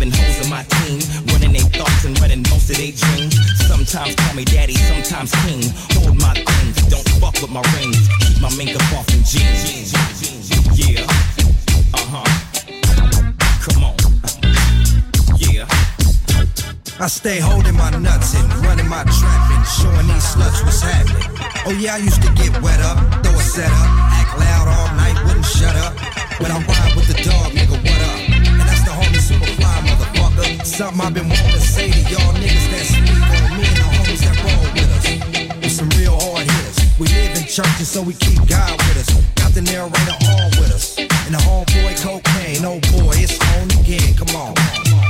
11 hoes in my team. Running their thoughts and running most of their dreams. Sometimes call me daddy, sometimes king. Hold my things, don't fuck with my rings. Keep my makeup off in jeans. Yeah. Uh-huh. Come on. Yeah. I stay holding my nuts and running my trap and showing these sluts what's happening. Oh yeah, I used to get wet up, throw a set up, act loud all night, wouldn't shut up. But I ride with the dog, nigga, what up? And that's the homie Superfly, motherfucker. Something I've been wanting to say to y'all niggas that sleep on me and the homies that roll with us. We some real hard hitters. We live in churches, so we keep God with us. Got the narrator on with us. And the homeboy cocaine, oh boy, it's on again. Come on.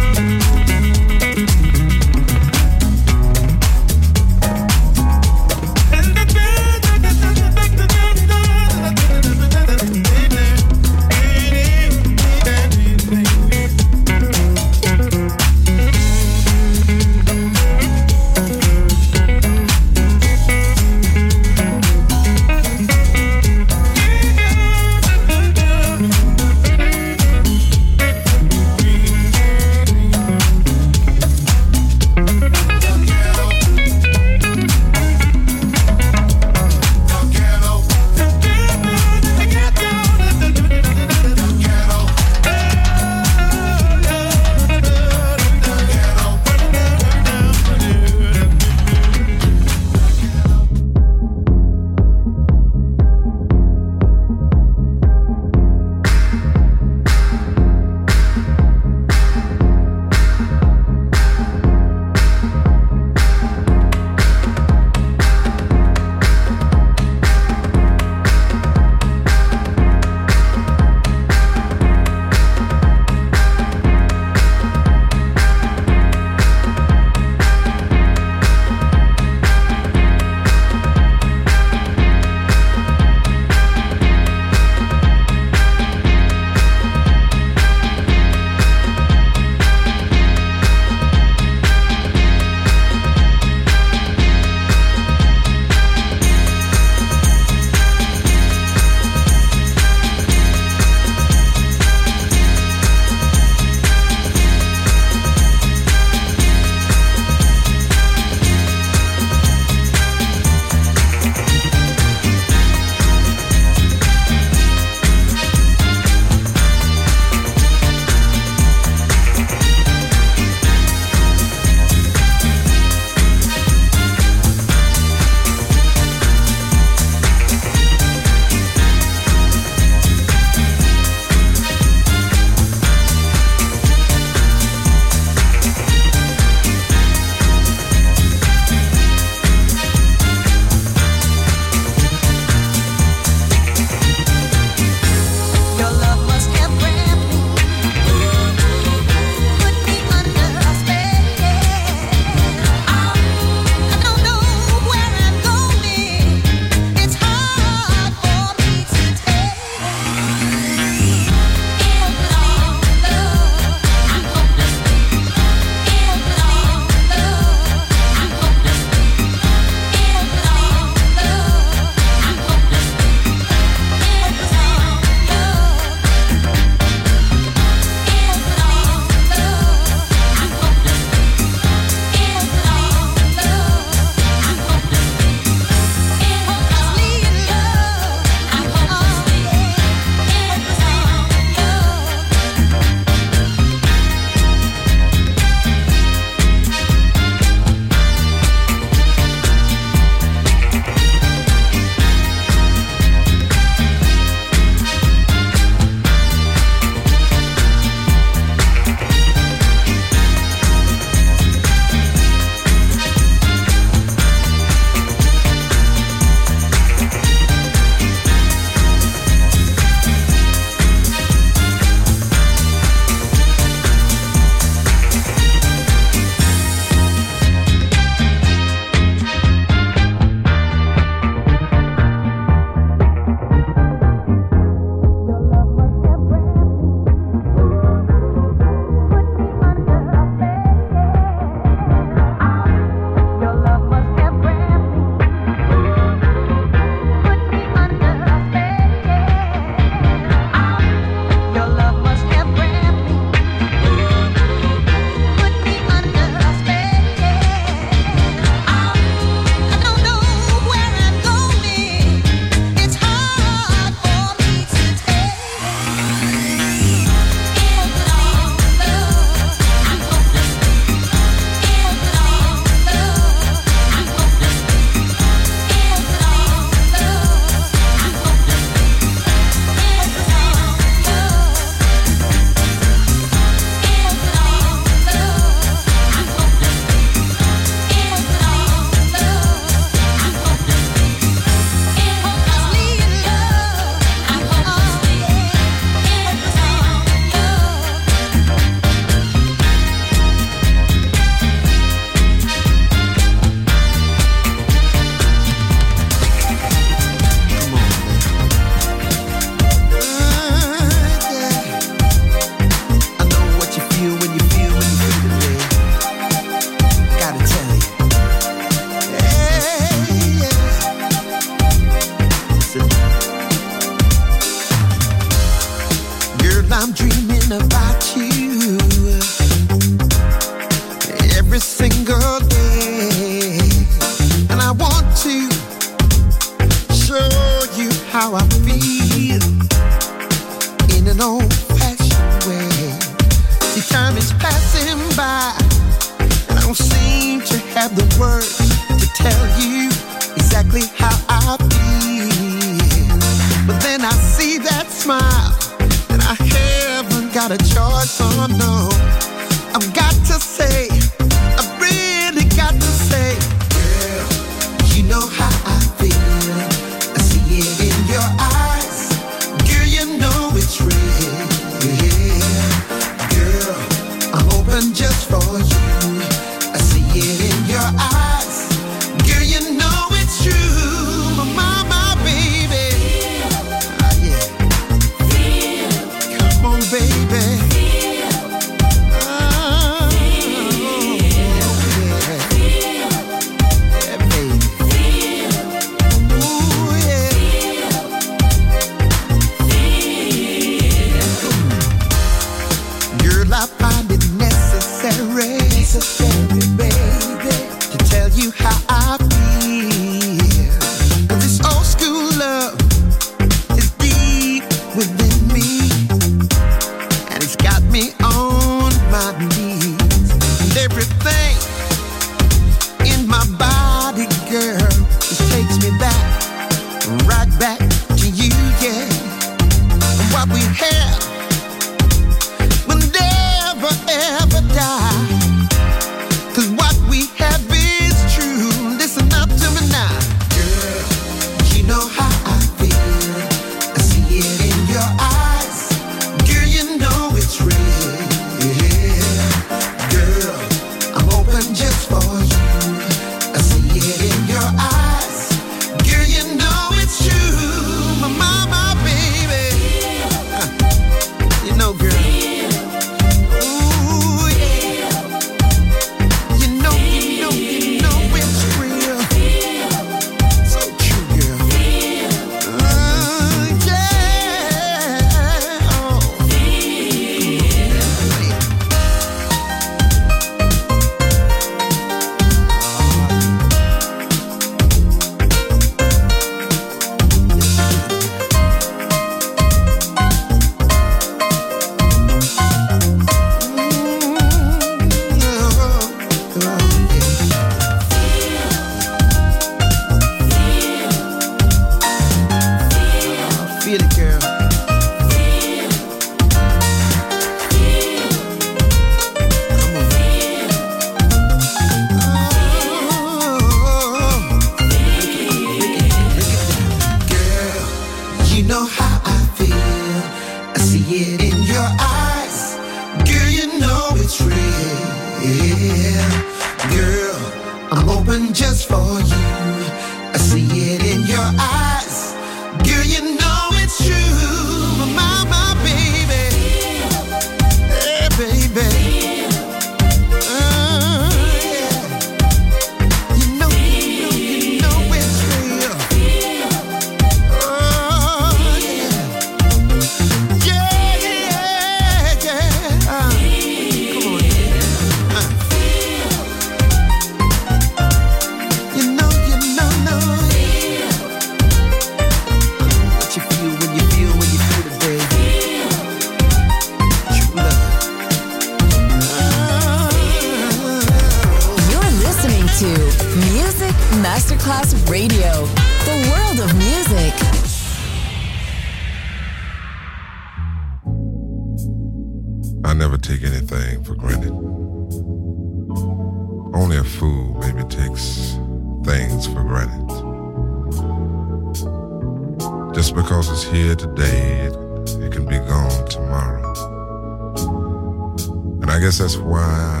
guess that's why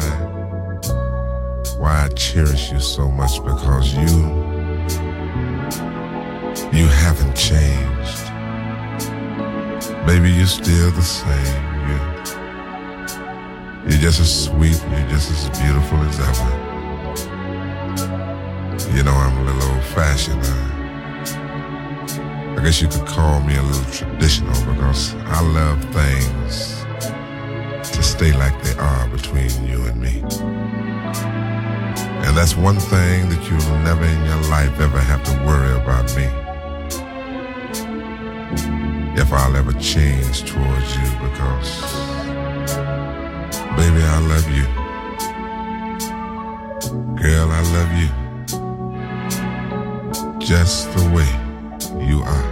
why I cherish you so much because you you haven't changed. Baby, you're still the same. You're, you're just as sweet. You're just as beautiful as ever. You know, I'm a little old-fashioned. I, I guess you could call me a little traditional because I love things stay like they are between you and me. And that's one thing that you'll never in your life ever have to worry about me. If I'll ever change towards you because, baby, I love you. Girl, I love you. Just the way you are.